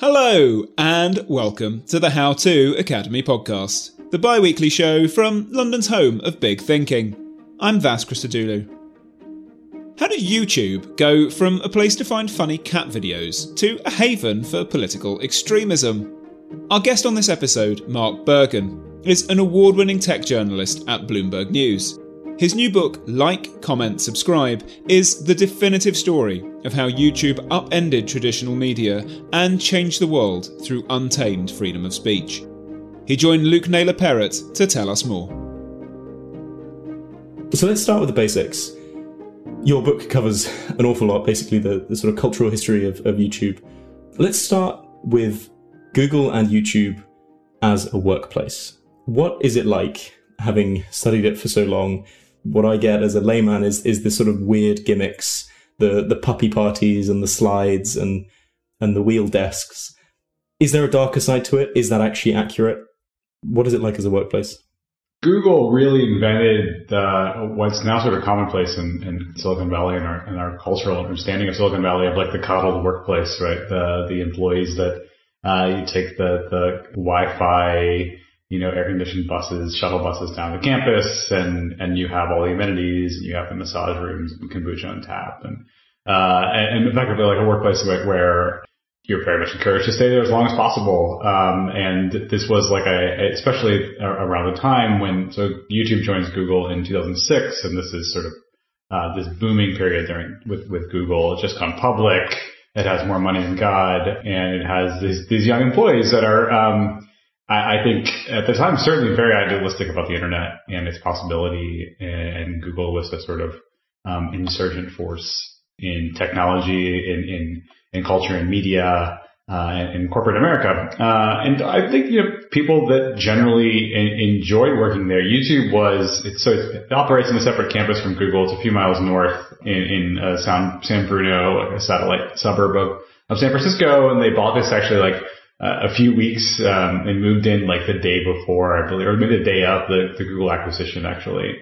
Hello, and welcome to the How To Academy podcast, the bi weekly show from London's home of big thinking. I'm Vas Christodoulou. How did YouTube go from a place to find funny cat videos to a haven for political extremism? Our guest on this episode, Mark Bergen, is an award winning tech journalist at Bloomberg News. His new book, Like, Comment, Subscribe, is the definitive story of how YouTube upended traditional media and changed the world through untamed freedom of speech. He joined Luke Naylor Perrett to tell us more. So let's start with the basics. Your book covers an awful lot, basically, the, the sort of cultural history of, of YouTube. Let's start with Google and YouTube as a workplace. What is it like having studied it for so long? What I get as a layman is is this sort of weird gimmicks, the the puppy parties and the slides and and the wheel desks. Is there a darker side to it? Is that actually accurate? What is it like as a workplace? Google really invented the, what's now sort of commonplace in, in Silicon Valley and our, in our cultural understanding of Silicon Valley of like the coddled workplace, right? The the employees that uh, you take the the Wi-Fi you know, air conditioned buses, shuttle buses down to campus and, and you have all the amenities and you have the massage rooms and kombucha on tap and, uh, and, and effectively like a workplace where you're very much encouraged to stay there as long as possible. Um, and this was like a, especially around the time when, so YouTube joins Google in 2006 and this is sort of, uh, this booming period during with, with Google. It's just gone public. It has more money than God and it has these, these young employees that are, um, I, I think at the time certainly very idealistic about the internet and its possibility, and Google was a sort of um, insurgent force in technology, in in, in culture and media, uh, in corporate America. Uh, and I think, you know, people that generally in, enjoy working there, YouTube was, it's, so it operates in a separate campus from Google. It's a few miles north in, in uh, San, San Bruno, a satellite suburb of, of San Francisco. And they bought this actually like uh, a few weeks um, and moved in like the day before, I believe, or maybe the day of the, the Google acquisition actually,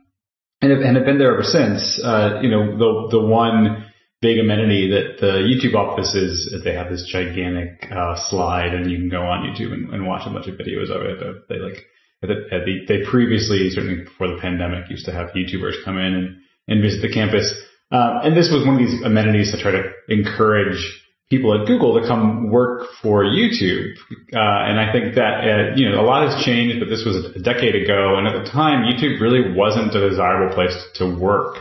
and have, and have been there ever since. Uh, you know, the the one big amenity that the YouTube office is, they have this gigantic uh, slide, and you can go on YouTube and, and watch a bunch of videos of it. They like the, they previously, certainly before the pandemic, used to have YouTubers come in and, and visit the campus. Uh, and this was one of these amenities to try to encourage people at Google to come work for YouTube. Uh, and I think that, uh, you know, a lot has changed, but this was a decade ago. And at the time, YouTube really wasn't a desirable place to work,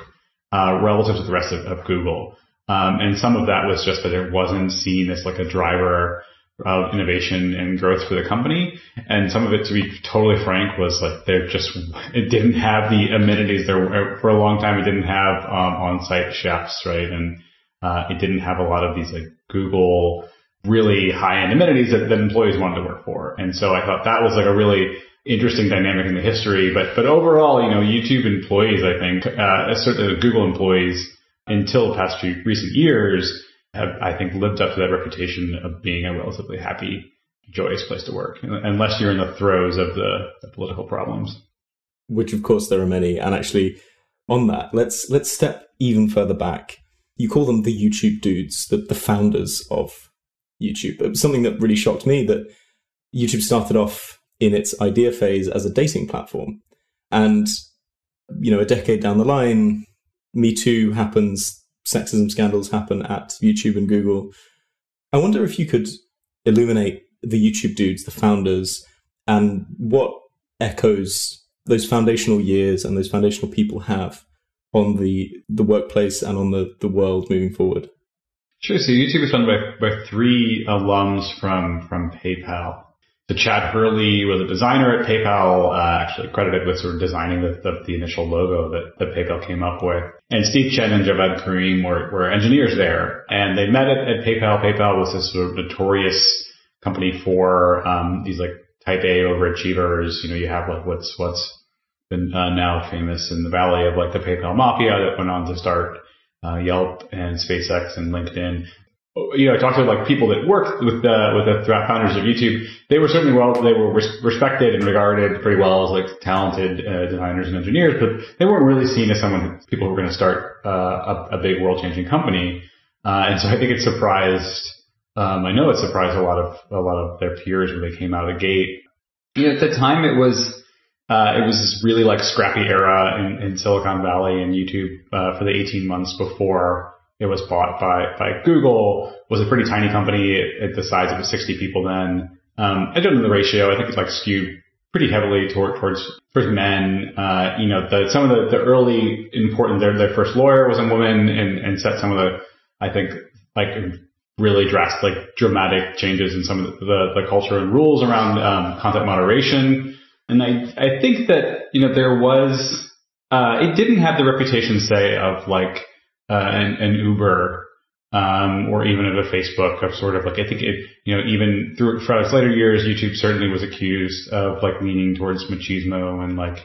uh, relative to the rest of, of Google. Um, and some of that was just that it wasn't seen as like a driver of innovation and growth for the company. And some of it, to be totally frank, was like they're just, it didn't have the amenities there for a long time. It didn't have, um, on-site chefs, right? And, uh, it didn't have a lot of these like Google really high end amenities that, that employees wanted to work for. And so I thought that was like a really interesting dynamic in the history. But, but overall, you know, YouTube employees, I think, uh, certainly Google employees until the past few recent years have, I think, lived up to that reputation of being a relatively happy, joyous place to work, unless you're in the throes of the, the political problems. Which, of course, there are many. And actually, on that, let's let's step even further back you call them the YouTube dudes, the, the founders of YouTube. It was something that really shocked me that YouTube started off in its idea phase as a dating platform. And, you know, a decade down the line, Me Too happens, sexism scandals happen at YouTube and Google. I wonder if you could illuminate the YouTube dudes, the founders, and what echoes those foundational years and those foundational people have on the the workplace and on the, the world moving forward. Sure. So YouTube is funded by, by three alums from from PayPal. So Chad Hurley was a designer at PayPal, uh, actually credited with sort of designing the, the, the, initial logo that, that PayPal came up with. And Steve Chen and Jawed Karim were, were engineers there. And they met at, at PayPal. PayPal was this sort of notorious company for um, these like type A overachievers. You know, you have like what's what's uh, now famous in the valley of like the PayPal mafia that went on to start uh, Yelp and SpaceX and LinkedIn. You know, I talked to like people that worked with the with the founders of YouTube. They were certainly well, they were respected and regarded pretty well as like talented uh, designers and engineers, but they weren't really seen as someone people who were going to start uh, a, a, big world changing company. Uh, and so I think it surprised. Um, I know it surprised a lot of a lot of their peers when they came out of the gate. You know, at the time, it was uh, it was this really like scrappy era in, in Silicon Valley and YouTube uh, for the 18 months before it was bought by by Google. Was a pretty tiny company at, the size of 60 people then. Um, I don't know the ratio. I think it's like skewed pretty heavily toward, towards towards men. Uh, you know, the, some of the, the early important their their first lawyer was a woman and and set some of the I think like really drastic, like dramatic changes in some of the, the, the culture and rules around um, content moderation. And I, I think that, you know, there was, uh, it didn't have the reputation, say, of like, uh, an, an Uber, um, or even of a Facebook of sort of like, I think it, you know, even through, for its later years, YouTube certainly was accused of like leaning towards machismo and like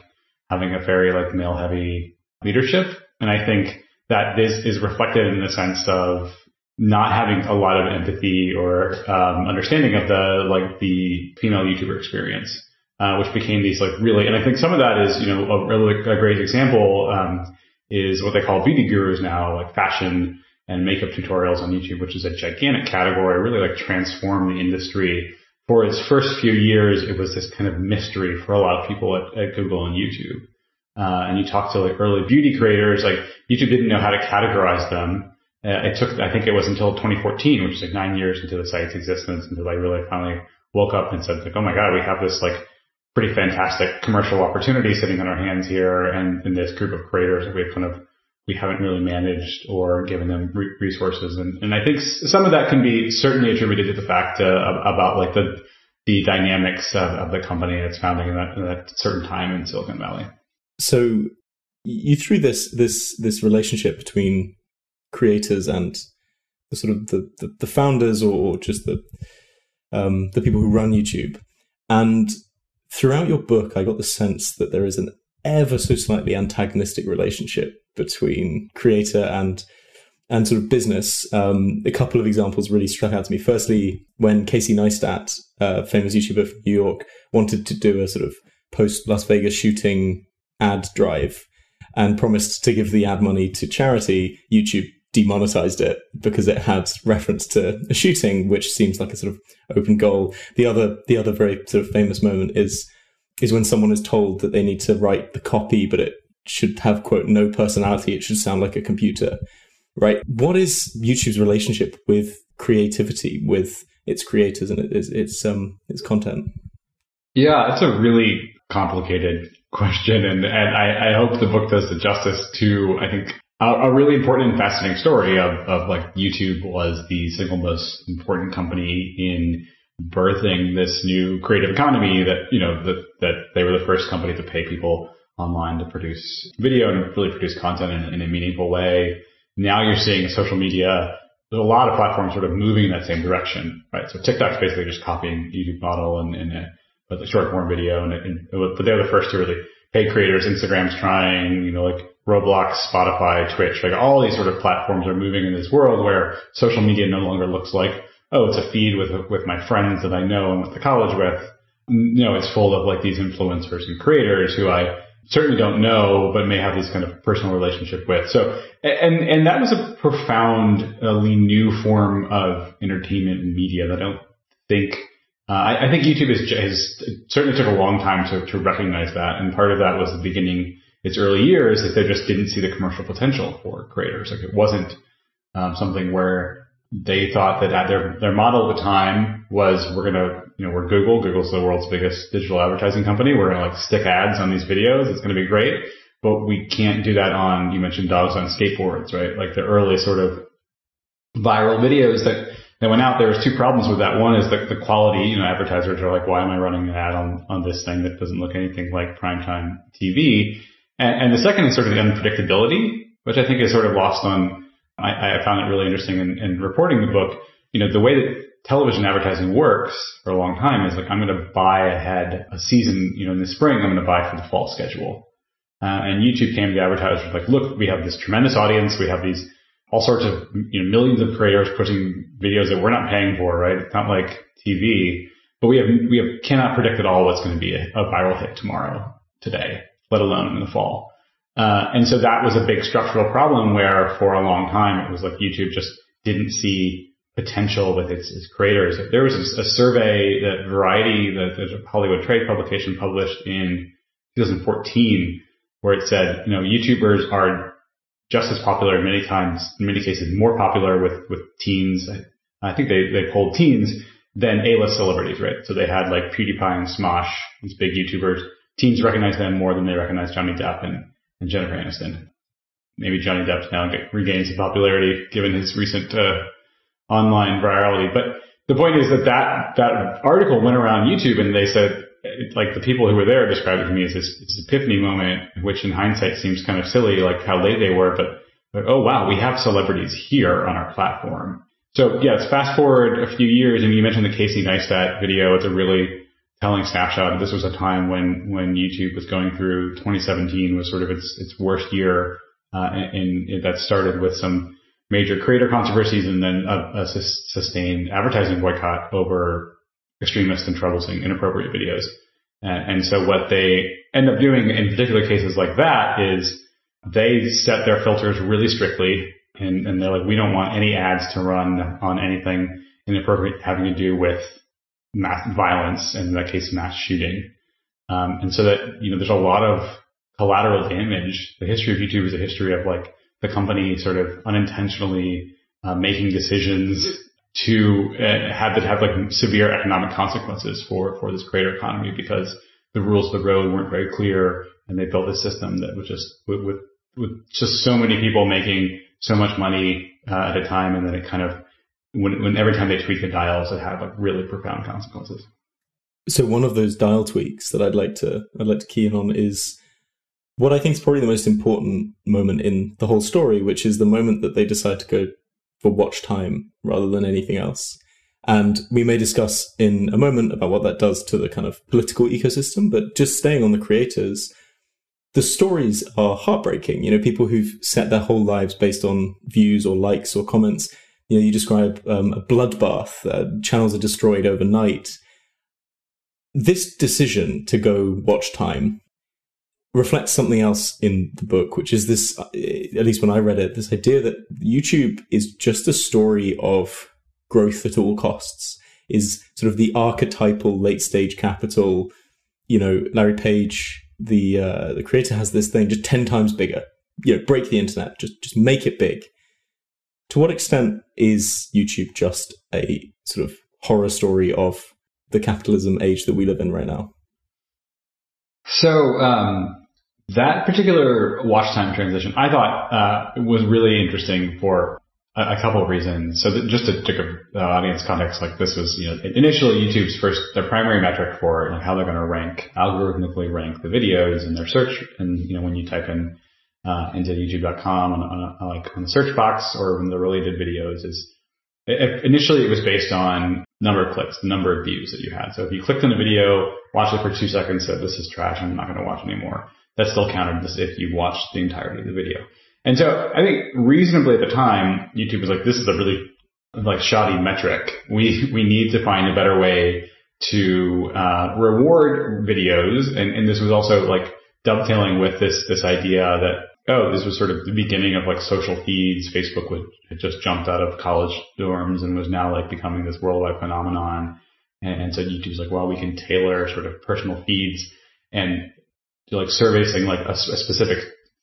having a very like male heavy leadership. And I think that this is reflected in the sense of not having a lot of empathy or um, understanding of the like the female YouTuber experience uh, which became these like really, and I think some of that is, you know, a really a great example um, is what they call beauty gurus now, like fashion and makeup tutorials on YouTube, which is a gigantic category, really like transformed the industry. For its first few years, it was this kind of mystery for a lot of people at, at Google and YouTube. Uh, and you talk to like early beauty creators, like YouTube didn't know how to categorize them. Uh, it took, I think it was until 2014, which is like nine years into the site's existence, until I really finally woke up and said like, oh my god, we have this like pretty fantastic commercial opportunity sitting on our hands here and in this group of creators that we've kind of we haven't really managed or given them re- resources and, and I think some of that can be certainly attributed to the fact uh, about like the the dynamics of, of the company and its founding in that, that certain time in Silicon Valley. So you threw this this this relationship between creators and the sort of the the, the founders or just the um, the people who run YouTube, and throughout your book, I got the sense that there is an ever so slightly antagonistic relationship between creator and and sort of business. Um, a couple of examples really struck out to me. Firstly, when Casey Neistat, uh, famous YouTuber from New York, wanted to do a sort of post Las Vegas shooting ad drive and promised to give the ad money to charity, YouTube demonetized it because it had reference to a shooting, which seems like a sort of open goal. The other, the other very sort of famous moment is is when someone is told that they need to write the copy, but it should have quote no personality. It should sound like a computer, right? What is YouTube's relationship with creativity, with its creators and its its um its content? Yeah, it's a really complicated question, and and I, I hope the book does the justice to I think a, really important and fascinating story of, of like YouTube was the single most important company in birthing this new creative economy that, you know, that, that they were the first company to pay people online to produce video and really produce content in, in a meaningful way. Now you're seeing social media there's a lot of platforms sort of moving in that same direction, right? So TikTok's basically just copying YouTube model and, and uh, but the short form video, and, and, but they're the first to really pay creators. Instagram's trying, you know, like Roblox, Spotify, Twitch, like all these sort of platforms are moving in this world where social media no longer looks like, oh, it's a feed with, with my friends that I know and went to college with. You know, it's full of like these influencers and creators who I certainly don't know, but may have this kind of personal relationship with. So, and, and that was a profoundly new form of entertainment and media that I don't think, uh, I, I, think YouTube has certainly took a long time to, to recognize that. And part of that was the beginning its early years, like they just didn't see the commercial potential for creators. Like it wasn't um, something where they thought that their their model at the time was we're gonna you know we're Google. Google's the world's biggest digital advertising company. We're gonna like stick ads on these videos. It's gonna be great, but we can't do that on. You mentioned dogs on skateboards, right? Like the early sort of viral videos that that went out. There was two problems with that. One is the, the quality. You know, advertisers are like, why am I running an ad on on this thing that doesn't look anything like primetime TV? And, and the second is sort of the unpredictability, which I think is sort of lost on. I, I found it really interesting in, in reporting the book. You know, the way that television advertising works for a long time is like I'm going to buy ahead a season. You know, in the spring I'm going to buy for the fall schedule. Uh, and YouTube came to advertisers like, look, we have this tremendous audience. We have these all sorts of you know millions of creators pushing videos that we're not paying for, right? It's not like TV, but we have we have cannot predict at all what's going to be a, a viral hit tomorrow, today let alone in the fall. Uh, and so that was a big structural problem where for a long time it was like YouTube just didn't see potential with its, its creators. There was a, a survey that Variety, the, the Hollywood trade publication published in 2014 where it said, you know, YouTubers are just as popular many times, in many cases more popular with, with teens. I think they, they polled teens than A-list celebrities, right? So they had like PewDiePie and Smosh, these big YouTubers teens recognize them more than they recognize Johnny Depp and, and Jennifer Aniston. Maybe Johnny Depp now get, regains some popularity given his recent uh, online virality. But the point is that, that that article went around YouTube and they said, like the people who were there described it to me as this, this epiphany moment, which in hindsight seems kind of silly, like how late they were, but, but oh wow, we have celebrities here on our platform. So yeah, it's fast forward a few years, and you mentioned the Casey Neistat video. It's a really telling snapshot. This was a time when when YouTube was going through 2017 was sort of its its worst year, uh, and, and, that started with some major creator controversies and then a, a sustained advertising boycott over extremist and troublesome, inappropriate videos. And, and so what they end up doing in particular cases like that is they set their filters really strictly, and, and they're like, we don't want any ads to run on anything inappropriate having to do with mass violence, in that case, mass shooting. Um, and so that, you know, there's a lot of collateral damage. The history of YouTube is a history of like the company sort of unintentionally uh, making decisions to uh, have that have like severe economic consequences for, for this creator economy because the rules of the road weren't very clear and they built a system that was just with, with, with just so many people making so much money uh, at a time and then it kind of when, when every time they tweak the dials, it had like really profound consequences. So one of those dial tweaks that I'd like to I'd like to key in on is what I think is probably the most important moment in the whole story, which is the moment that they decide to go for watch time rather than anything else. And we may discuss in a moment about what that does to the kind of political ecosystem, but just staying on the creators, the stories are heartbreaking. You know, people who've set their whole lives based on views or likes or comments you know, you describe um, a bloodbath, uh, channels are destroyed overnight. This decision to go watch time reflects something else in the book, which is this, at least when I read it, this idea that YouTube is just a story of growth at all costs, is sort of the archetypal late stage capital. You know, Larry Page, the uh, the creator, has this thing just ten times bigger. You know, break the internet, just just make it big to what extent is YouTube just a sort of horror story of the capitalism age that we live in right now? So um, that particular watch time transition, I thought uh, was really interesting for a, a couple of reasons. So just to, give the audience context, like this was, you know, initially YouTube's first, their primary metric for like how they're going to rank, algorithmically rank the videos in their search, and you know when you type in uh, into YouTube.com on, on, like on the search box or in the related videos is it, initially it was based on number of clicks, the number of views that you had. So if you clicked on a video, watched it for two seconds, said this is trash, I'm not going to watch anymore. That still counted as if you watched the entirety of the video. And so I think reasonably at the time, YouTube was like, this is a really like shoddy metric. We we need to find a better way to uh, reward videos, and, and this was also like dovetailing with this this idea that oh, this was sort of the beginning of like social feeds. Facebook would, had just jumped out of college dorms and was now like becoming this worldwide phenomenon. And, and so YouTube's like, well, we can tailor sort of personal feeds. And like servicing like a, a specific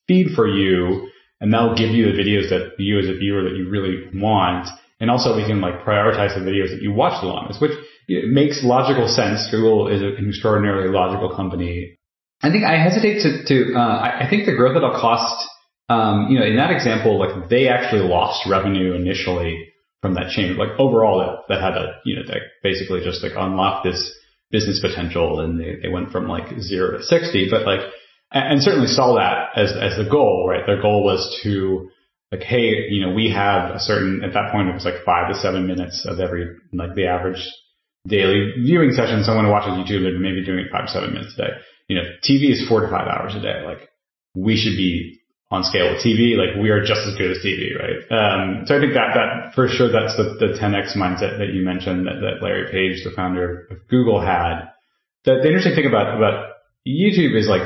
feed for you and that'll give you the videos that you as a viewer that you really want. And also we can like prioritize the videos that you watch the longest, which makes logical sense. Google is an extraordinarily logical company. I think I hesitate to, to uh, I think the growth at all cost, um, you know, in that example, like they actually lost revenue initially from that change. Like overall, that, that had a, you know, that basically just like unlocked this business potential and they, they went from like zero to 60. But like, and certainly saw that as, as the goal, right? Their goal was to like, hey, you know, we have a certain, at that point it was like five to seven minutes of every, like the average daily viewing session. Someone who watches YouTube, they're maybe doing it five to seven minutes a day. You know, TV is four to five hours a day. Like we should be on scale with TV. Like we are just as good as TV, right? Um, so I think that, that for sure, that's the, the 10x mindset that you mentioned that, that Larry Page, the founder of Google had. The, the interesting thing about, about YouTube is like,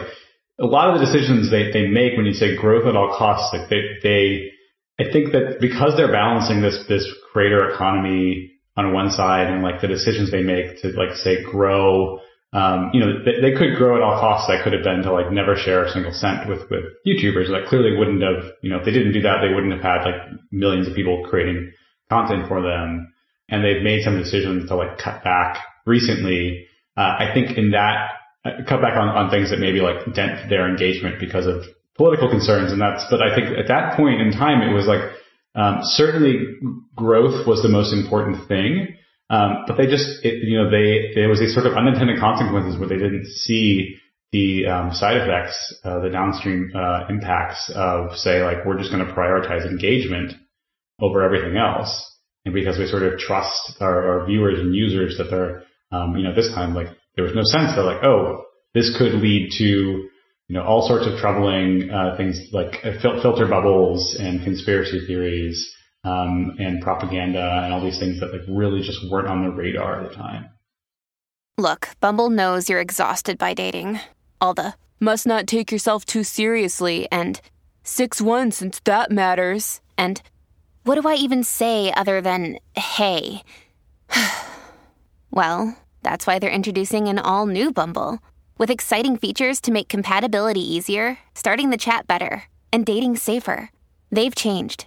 a lot of the decisions they, they make when you say growth at all costs, like they, they, I think that because they're balancing this, this creator economy on one side and like the decisions they make to like say grow, um, you know, they, they, could grow at all costs. That could have been to like never share a single cent with, with YouTubers. That clearly wouldn't have, you know, if they didn't do that, they wouldn't have had like millions of people creating content for them. And they've made some decisions to like cut back recently. Uh, I think in that cut back on, on things that maybe like dent their engagement because of political concerns. And that's, but I think at that point in time, it was like, um, certainly growth was the most important thing. Um, but they just, it, you know, they, there was these sort of unintended consequences where they didn't see the um, side effects, uh, the downstream uh, impacts of, say, like we're just going to prioritize engagement over everything else, and because we sort of trust our, our viewers and users that they're, um, you know, this time like there was no sense that like, oh, this could lead to, you know, all sorts of troubling uh, things like uh, fil- filter bubbles and conspiracy theories um, and propaganda and all these things that like really just weren't on the radar at the time. Look, Bumble knows you're exhausted by dating. All the must not take yourself too seriously and 6 1 since that matters. And what do I even say other than hey? well, that's why they're introducing an all new Bumble with exciting features to make compatibility easier, starting the chat better, and dating safer. They've changed,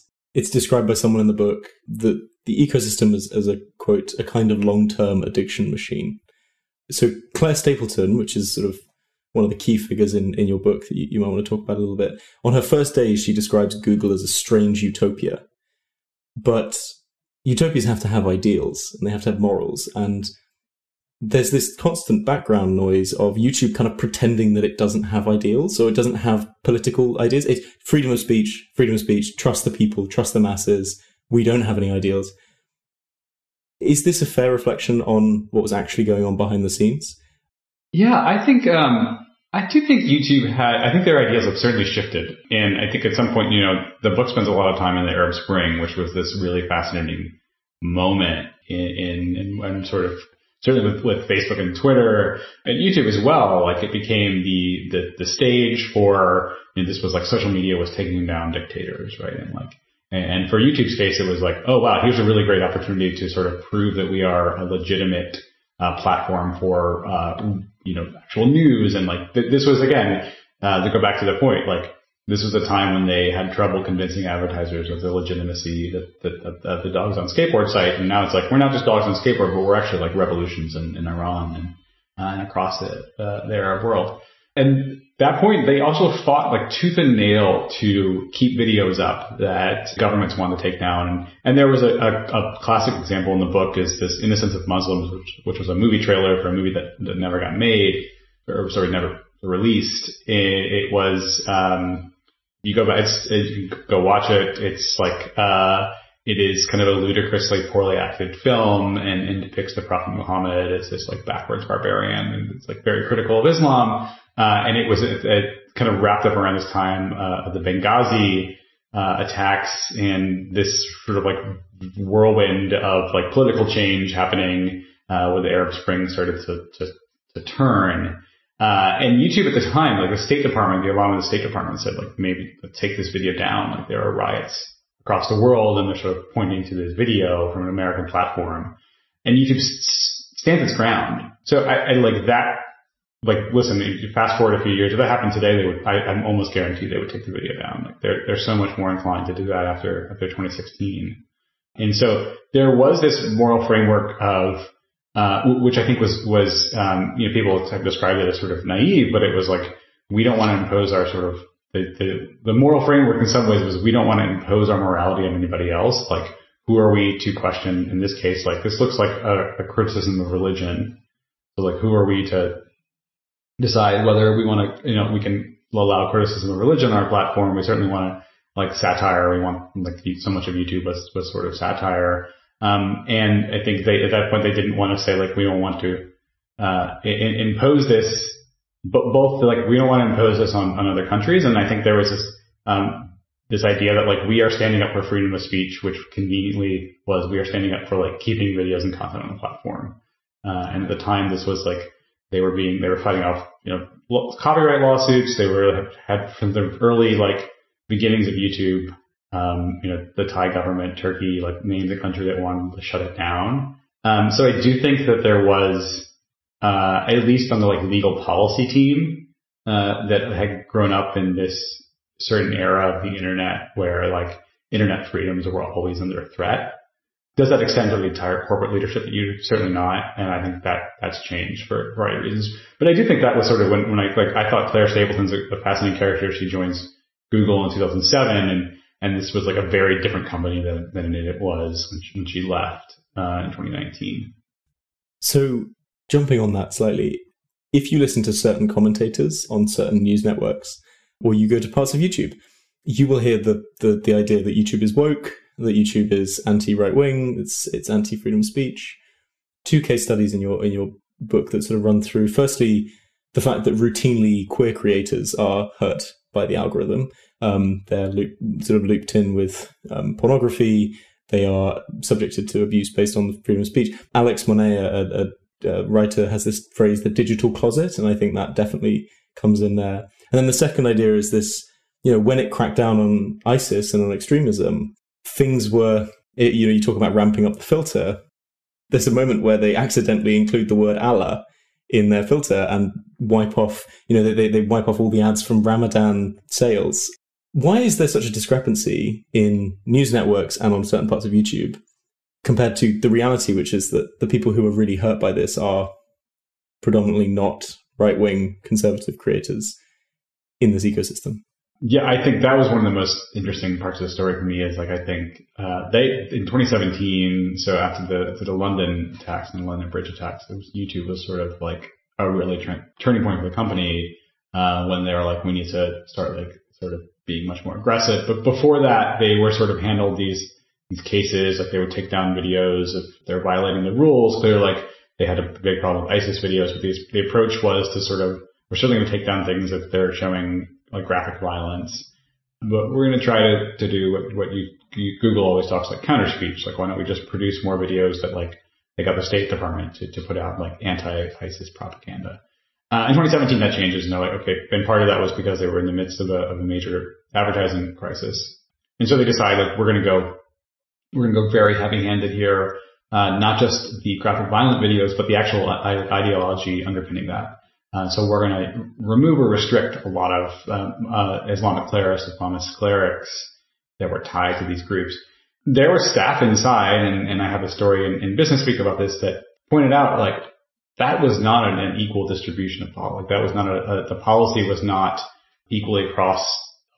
It's described by someone in the book that the ecosystem is as a quote, a kind of long term addiction machine so Claire Stapleton, which is sort of one of the key figures in, in your book that you, you might want to talk about a little bit. On her first day, she describes Google as a strange utopia. But utopias have to have ideals and they have to have morals. And there's this constant background noise of YouTube kind of pretending that it doesn't have ideals, so it doesn't have political ideas. It's freedom of speech, freedom of speech, trust the people, trust the masses. We don't have any ideals. Is this a fair reflection on what was actually going on behind the scenes? Yeah, I think um, I do think YouTube had. I think their ideas have certainly shifted, and I think at some point, you know, the book spends a lot of time in the Arab Spring, which was this really fascinating moment in in, in sort of certainly with, with Facebook and Twitter and YouTube as well. Like it became the the, the stage for you know, this was like social media was taking down dictators, right? And like and for YouTube's case, it was like, oh wow, here's a really great opportunity to sort of prove that we are a legitimate uh, platform for uh, you know actual news. And like th- this was again uh, to go back to the point, like this was a time when they had trouble convincing advertisers of the legitimacy of the dogs on skateboard site. And now it's like we're not just dogs on skateboard, but we're actually like revolutions in, in Iran and, uh, and across the, uh, the Arab world. And that point, they also fought like tooth and nail to keep videos up that governments wanted to take down. And, and there was a, a, a, classic example in the book is this Innocence of Muslims, which, which was a movie trailer for a movie that, that never got made, or sorry, never released. It, it was, um, you go it's, you go watch it. It's like, uh, it is kind of a ludicrously poorly acted film and, and depicts the Prophet Muhammad as this like backwards barbarian and it's like very critical of Islam. Uh, and it was a, a, kind of wrapped up around this time uh, of the Benghazi uh, attacks and this sort of like whirlwind of like political change happening uh, where the Arab Spring started to to, to turn. Uh, and YouTube at the time, like the State Department, the Obama the State Department said, like maybe take this video down. Like there are riots across the world, and they're sort of pointing to this video from an American platform. And YouTube stands its ground. So I, I like that like, listen, you fast forward a few years, if that happened today, they would, I, am almost guaranteed they would take the video down. Like, they're, they're so much more inclined to do that after, after 2016. And so there was this moral framework of, uh, which I think was, was, um, you know, people have described it as sort of naive, but it was like, we don't want to impose our sort of, the, the, the moral framework in some ways was we don't want to impose our morality on anybody else. Like, who are we to question in this case? Like, this looks like a, a criticism of religion. So like, who are we to, decide whether we want to, you know, we can allow criticism of religion on our platform. We certainly want to like satire. We want like so much of YouTube was, was sort of satire. Um, and I think they, at that point, they didn't want to say like, we don't want to, uh, impose this, but both like, we don't want to impose this on, on other countries. And I think there was this, um, this idea that like we are standing up for freedom of speech, which conveniently was we are standing up for like keeping videos and content on the platform. Uh, and at the time, this was like they were being they were fighting off you know copyright lawsuits. They were had from the early like beginnings of YouTube. Um, you know, the Thai government, Turkey, like named the country that wanted to shut it down. Um, so I do think that there was, uh, at least on the like legal policy team, uh, that had grown up in this certain era of the internet where like internet freedoms were always under threat. Does that extend to the entire corporate leadership? You certainly not, and I think that that's changed for a variety of reasons. But I do think that was sort of when, when I like I thought Claire Stapleton's a, a fascinating character. She joins Google in 2007, and and this was like a very different company than than it was when she, when she left uh, in 2019. So jumping on that slightly, if you listen to certain commentators on certain news networks, or you go to parts of YouTube, you will hear the the, the idea that YouTube is woke that YouTube is anti right wing, it's it's anti freedom speech. Two case studies in your in your book that sort of run through. Firstly, the fact that routinely queer creators are hurt by the algorithm. Um, they're loop, sort of looped in with um, pornography. They are subjected to abuse based on freedom of speech. Alex Monea, a, a, a writer, has this phrase, the digital closet, and I think that definitely comes in there. And then the second idea is this, you know, when it cracked down on ISIS and on extremism, things were, you know, you talk about ramping up the filter. There's a moment where they accidentally include the word Allah in their filter and wipe off, you know, they, they wipe off all the ads from Ramadan sales. Why is there such a discrepancy in news networks and on certain parts of YouTube compared to the reality, which is that the people who are really hurt by this are predominantly not right wing conservative creators in this ecosystem? Yeah, I think that was one of the most interesting parts of the story for me. Is like I think uh, they in 2017, so after the after the London attacks and the London Bridge attacks, was, YouTube was sort of like a really turning point for the company uh, when they were like, we need to start like sort of being much more aggressive. But before that, they were sort of handled these these cases like they would take down videos if they're violating the rules. They're like they had a big problem with ISIS videos, but the, the approach was to sort of we're certainly going to take down things if they're showing like graphic violence. But we're going to try to, to do what, what you, you, Google always talks like counter speech. Like, why don't we just produce more videos that like they got the State Department to, to put out like anti-ISIS propaganda. Uh, in 2017, that changes. And they're like, okay, and part of that was because they were in the midst of a, of a major advertising crisis. And so they decided we're going to go, we're going to go very heavy handed here. Uh, not just the graphic violent videos, but the actual ideology underpinning that. Uh, so we're going to remove or restrict a lot of um, uh, Islamic clerics, Islamist clerics that were tied to these groups. There was staff inside, and, and I have a story in, in, Business Week about this that pointed out like that was not an, an equal distribution of policy. Like that was not a, a, the policy was not equally across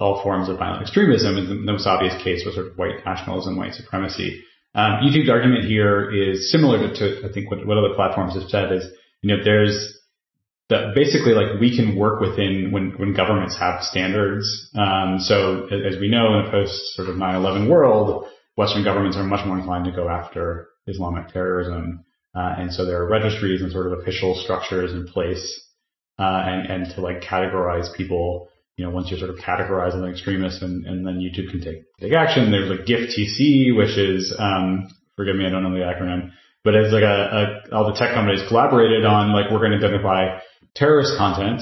all forms of violent extremism. And the most obvious case was sort of white nationalism, white supremacy. Um, YouTube's argument here is similar to, to I think what, what other platforms have said is you know there's that basically like we can work within when, when governments have standards. Um, so as we know in a post sort of 9-11 world, Western governments are much more inclined to go after Islamic terrorism. Uh, and so there are registries and sort of official structures in place, uh, and, and to like categorize people you know, once you're sort of categorized as an extremist and, and then YouTube can take, take action. There's like GIFTC, which is, um, forgive me, I don't know the acronym, but it's like a, a all the tech companies collaborated on like, we're going to identify terrorist content,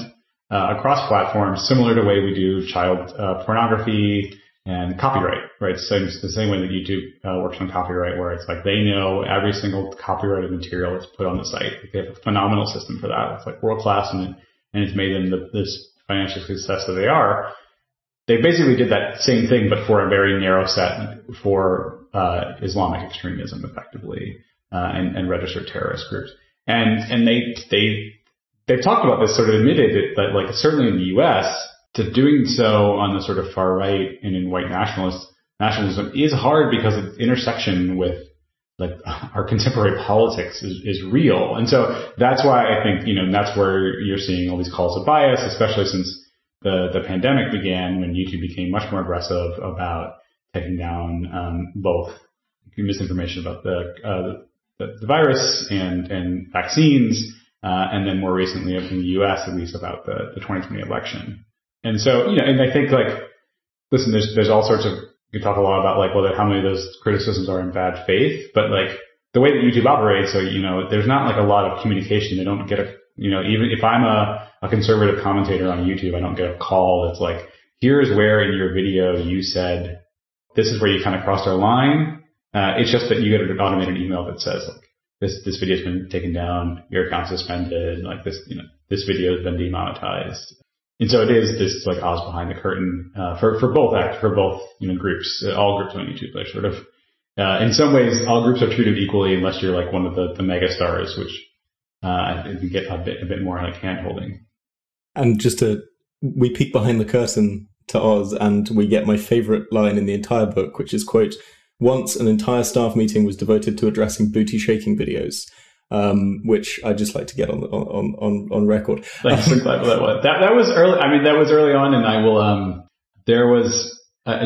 uh, across platforms, similar to the way we do child, uh, pornography and copyright, right? Same, the same way that YouTube uh, works on copyright, where it's like they know every single copyrighted material that's put on the site. They have a phenomenal system for that. It's like world class and, and it's made them the, this financial success that they are, they basically did that same thing, but for a very narrow set for uh, Islamic extremism, effectively, uh, and, and registered terrorist groups. And and they they they've talked about this, sort of admitted it, that like certainly in the U.S. to doing so on the sort of far right and in white nationalist nationalism is hard because of intersection with like our contemporary politics is, is real. And so that's why I think, you know, that's where you're seeing all these calls of bias, especially since the, the pandemic began when YouTube became much more aggressive about taking down, um, both misinformation about the, uh, the, the, virus and, and vaccines, uh, and then more recently in the US, at least about the, the 2020 election. And so, you know, and I think like, listen, there's, there's all sorts of you talk a lot about like whether how many of those criticisms are in bad faith, but like the way that YouTube operates, so you know, there's not like a lot of communication. They don't get a, you know, even if I'm a, a conservative commentator on YouTube, I don't get a call that's like, here's where in your video you said this is where you kind of crossed our line. Uh, it's just that you get an automated email that says like this this video's been taken down, your account's suspended, like this you know this video has been demonetized. And so it is this like Oz behind the curtain uh, for for both act for both you know groups. Uh, all groups on YouTube are sort of uh, in some ways all groups are treated equally unless you're like one of the the mega stars, which uh, you get a bit a bit more like hand holding. And just to we peek behind the curtain to Oz, and we get my favorite line in the entire book, which is quote. Once an entire staff meeting was devoted to addressing booty shaking videos um, which I just like to get on on on on record. Thanks for that. That that was early. I mean, that was early on, and I will. Um, there was uh,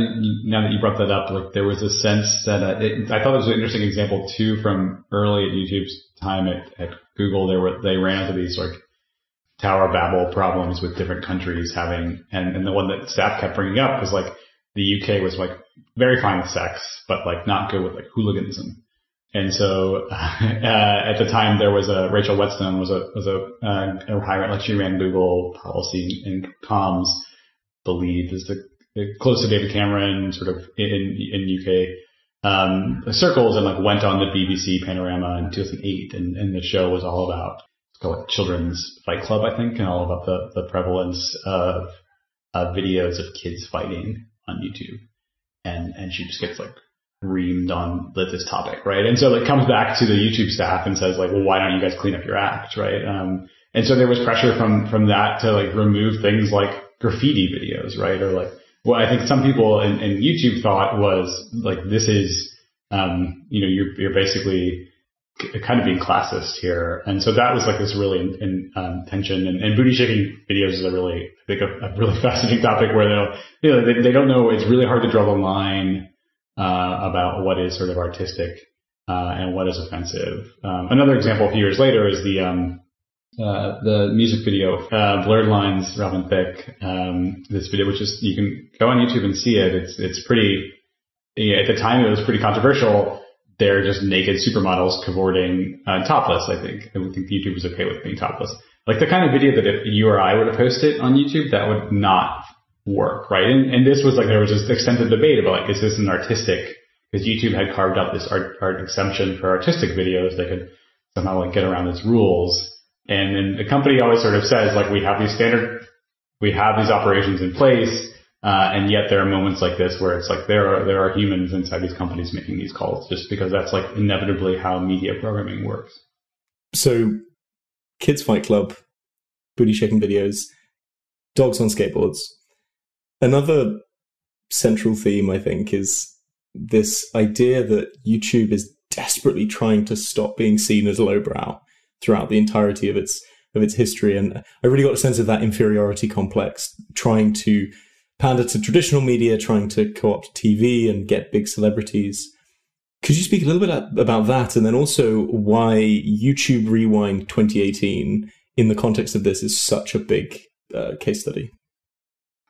now that you brought that up, like there was a sense that uh, it, I thought it was an interesting example too from early at YouTube's time at, at Google. There were they ran into these like Tower Babel problems with different countries having, and, and the one that staff kept bringing up was like the UK was like very fine with sex, but like not good with like hooliganism. And so, uh, at the time, there was a Rachel Whetstone was a was a, uh, a like she ran Google policy and comms, believed is the, the close to David Cameron, sort of in in UK um, circles, and like went on the BBC Panorama in 2008, and, and the show was all about it's called like Children's Fight Club, I think, and all about the the prevalence of uh, videos of kids fighting on YouTube, and and she just gets like reamed on this topic, right? And so it comes back to the YouTube staff and says like, well, why don't you guys clean up your act, right? Um, and so there was pressure from from that to like remove things like graffiti videos, right? Or like what I think some people in, in YouTube thought was like this is um, you know you're you're basically kind of being classist here, and so that was like this really in, in um, tension. And, and, booty shaking videos is a really I think a, a really fascinating topic where they'll you know they, they don't know it's really hard to draw the line uh, about what is sort of artistic uh, and what is offensive. Um, another example a few years later is the um, uh, the music video, uh, Blurred Lines, Robin Thicke. Um, this video, which is you can go on YouTube and see it. It's it's pretty. Yeah, at the time, it was pretty controversial. They're just naked supermodels cavorting uh, topless. I think I would think YouTube was okay with being topless. Like the kind of video that if you or I were to post it on YouTube, that would not work, right? And, and this was like, there was this extensive debate about like, is this an artistic, because YouTube had carved out this art, art exemption for artistic videos that could somehow like get around its rules. And then the company always sort of says like, we have these standard, we have these operations in place. Uh, and yet there are moments like this where it's like there are there are humans inside these companies making these calls just because that's like inevitably how media programming works. So, Kids Fight Club, booty shaking videos, dogs on skateboards. Another central theme, I think, is this idea that YouTube is desperately trying to stop being seen as lowbrow throughout the entirety of its of its history. And I really got a sense of that inferiority complex, trying to pander to traditional media, trying to co-opt TV and get big celebrities. Could you speak a little bit about that, and then also why YouTube Rewind 2018, in the context of this, is such a big uh, case study?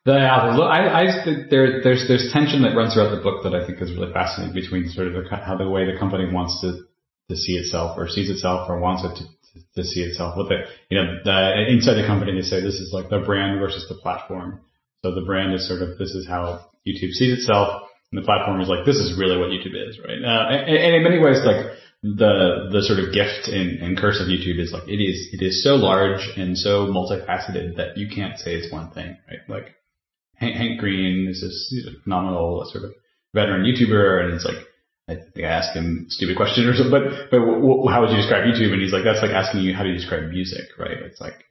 Yeah, I, I think there, there's there's tension that runs throughout the book that I think is really fascinating between sort of the, how the way the company wants to to see itself or sees itself or wants it to, to, to see itself. What the you know the, inside the company they say this is like the brand versus the platform. So the brand is sort of this is how YouTube sees itself, and the platform is like this is really what YouTube is, right? Uh, and, and in many ways, like the the sort of gift and, and curse of YouTube is like it is it is so large and so multifaceted that you can't say it's one thing, right? Like Hank, Green is this phenomenal sort of veteran YouTuber, and it's like I think I asked him stupid question or something, but but w- w- how would you describe YouTube? And he's like, that's like asking you how do you describe music, right? It's like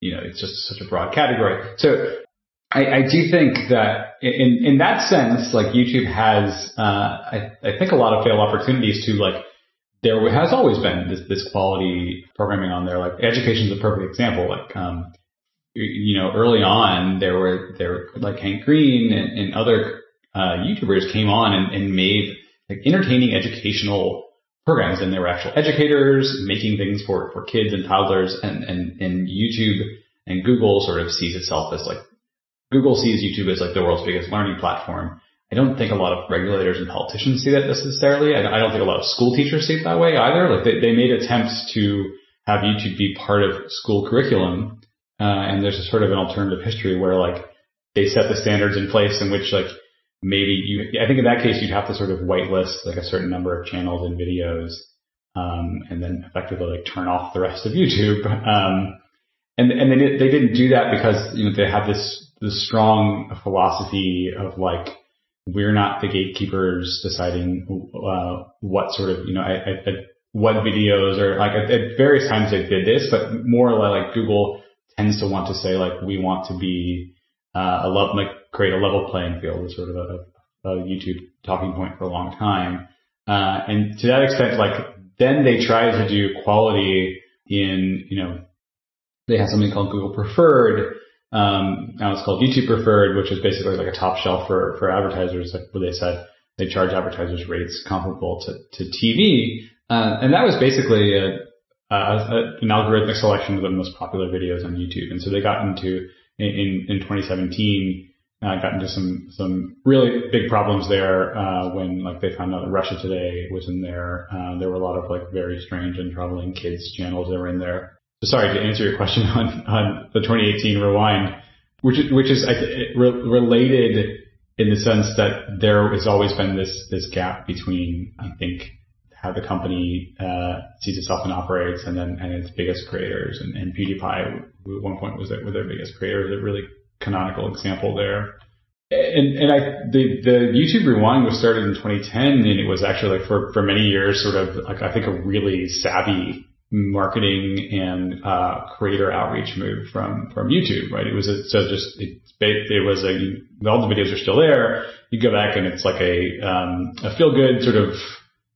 you know, it's just such a broad category. So I, I do think that in in that sense, like YouTube has, uh, I, I think a lot of fail opportunities to like there has always been this, this quality programming on there. Like education is a perfect example. Like, um, you know, early on there were there were like Hank Green and, and other uh, YouTubers came on and, and made like entertaining educational programs, and they were actual educators making things for for kids and toddlers, and and and YouTube and Google sort of sees itself as like Google sees YouTube as like the world's biggest learning platform. I don't think a lot of regulators and politicians see that necessarily. I don't think a lot of school teachers see it that way either. Like they, they made attempts to have YouTube be part of school curriculum, uh, and there's a sort of an alternative history where like they set the standards in place in which like maybe you, I think in that case you'd have to sort of whitelist like a certain number of channels and videos, um, and then effectively like turn off the rest of YouTube. Um, and and they, they didn't do that because you know they had this this strong philosophy of like we're not the gatekeepers deciding uh, what sort of you know at, at what videos or like at, at, various times they did this, but more like Google tends to want to say like we want to be uh, a love like create a level playing field is sort of a, a, YouTube talking point for a long time, uh, and to that extent, like then they try to do quality in you know they have something called Google Preferred. Um, now it's called YouTube Preferred, which is basically like a top shelf for for advertisers, like where they said they charge advertisers rates comparable to to TV, uh, and that was basically a uh, an algorithmic selection of the most popular videos on YouTube. And so they got into in in 2017 uh, got into some some really big problems there uh, when like they found out that Russia Today was in there. Uh, there were a lot of like very strange and troubling kids channels that were in there. So sorry to answer your question on on the 2018 rewind, which is, which is re- related in the sense that there has always been this this gap between I think how the company uh, sees itself and operates, and then and its biggest creators. And, and PewDiePie, at one point, was their, their biggest creator, a really canonical example there. And and I the the YouTube Rewind was started in 2010, and it was actually like for for many years, sort of like I think a really savvy marketing and uh, creator outreach move from from YouTube, right? It was a, so just it, it was a all the videos are still there. You go back and it's like a um, a feel good sort of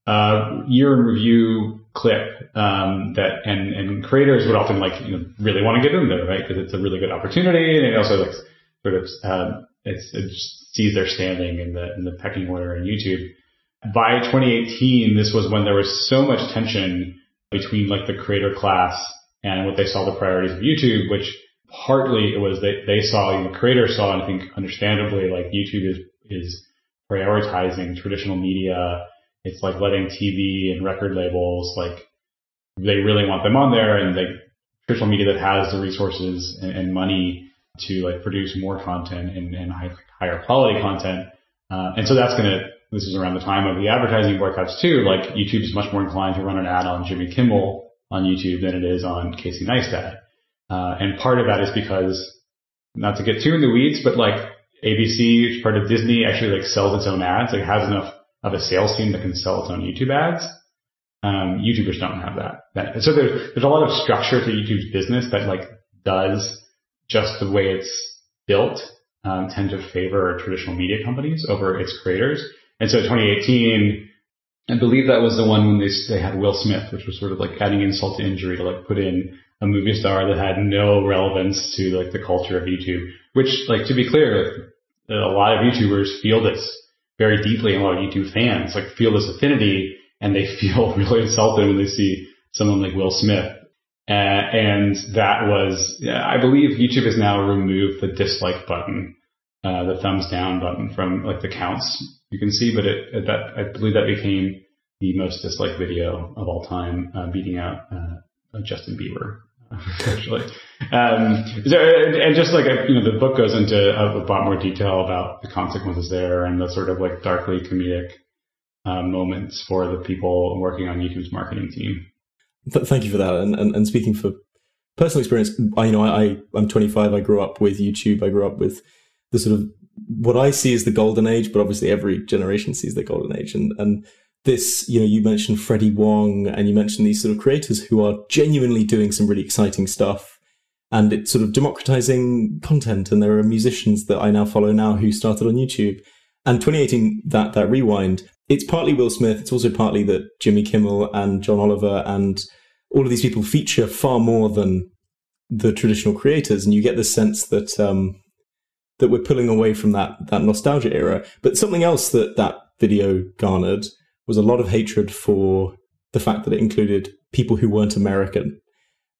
uh, year in review clip um, that and and creators would often like you know really want to get in there right because it's a really good opportunity and it also like sort of uh, it's, it sees their standing in the in the pecking order in YouTube. By 2018, this was when there was so much tension between like the creator class and what they saw the priorities of YouTube, which partly it was they, they saw, you know, creators saw, and I think understandably, like YouTube is, is prioritizing traditional media it's like letting TV and record labels, like they really want them on there and like traditional media that has the resources and, and money to like produce more content and, and high, higher quality content. Uh, and so that's going to, this is around the time of the advertising boycotts too. Like YouTube is much more inclined to run an ad on Jimmy Kimmel on YouTube than it is on Casey Neistat. Uh, and part of that is because, not to get too in the weeds, but like ABC, which part of Disney, actually like sells its own ads. Like has enough of a sales team that can sell its own YouTube ads. Um, YouTubers don't have that. that. So there's, there's a lot of structure to YouTube's business that like does just the way it's built, um, tend to favor traditional media companies over its creators. And so 2018, I believe that was the one when they, they had Will Smith, which was sort of like adding insult to injury to like put in a movie star that had no relevance to like the culture of YouTube, which like to be clear, a lot of YouTubers feel this very deeply, and a lot of YouTube fans like feel this affinity, and they feel really insulted when they see someone like Will Smith. Uh, and that was, I believe YouTube has now removed the dislike button uh, the thumbs down button from like the counts you can see, but it, it that I believe that became the most disliked video of all time, uh, beating out uh, Justin Bieber. Actually, um, so, and just like you know, the book goes into a, a, lot more detail about the consequences there and the sort of like darkly comedic uh, moments for the people working on YouTube's marketing team. Th- thank you for that. And, and, and speaking for personal experience, I you know I I'm 25. I grew up with YouTube. I grew up with the sort of what I see as the golden age, but obviously every generation sees the golden age. And and this, you know, you mentioned Freddie Wong and you mentioned these sort of creators who are genuinely doing some really exciting stuff. And it's sort of democratizing content. And there are musicians that I now follow now who started on YouTube. And 2018, that that rewind, it's partly Will Smith. It's also partly that Jimmy Kimmel and John Oliver and all of these people feature far more than the traditional creators, and you get the sense that um, that we're pulling away from that that nostalgia era. But something else that that video garnered was a lot of hatred for the fact that it included people who weren't American,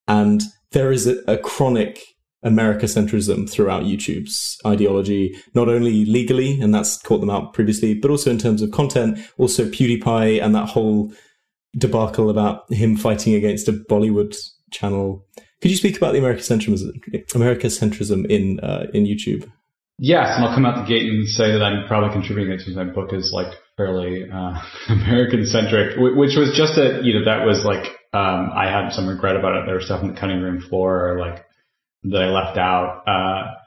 and there is a, a chronic America-centrism throughout YouTube's ideology, not only legally, and that's caught them out previously, but also in terms of content. Also, PewDiePie and that whole debacle about him fighting against a Bollywood channel. Could you speak about the America-centrism, America-centrism in uh, in YouTube? Yes, and I'll come out the gate and say that I'm probably contributing it to my book is like fairly uh, American centric, which was just that you know that was like um, I had some regret about it. There was stuff in the cutting room floor like that I left out. Uh,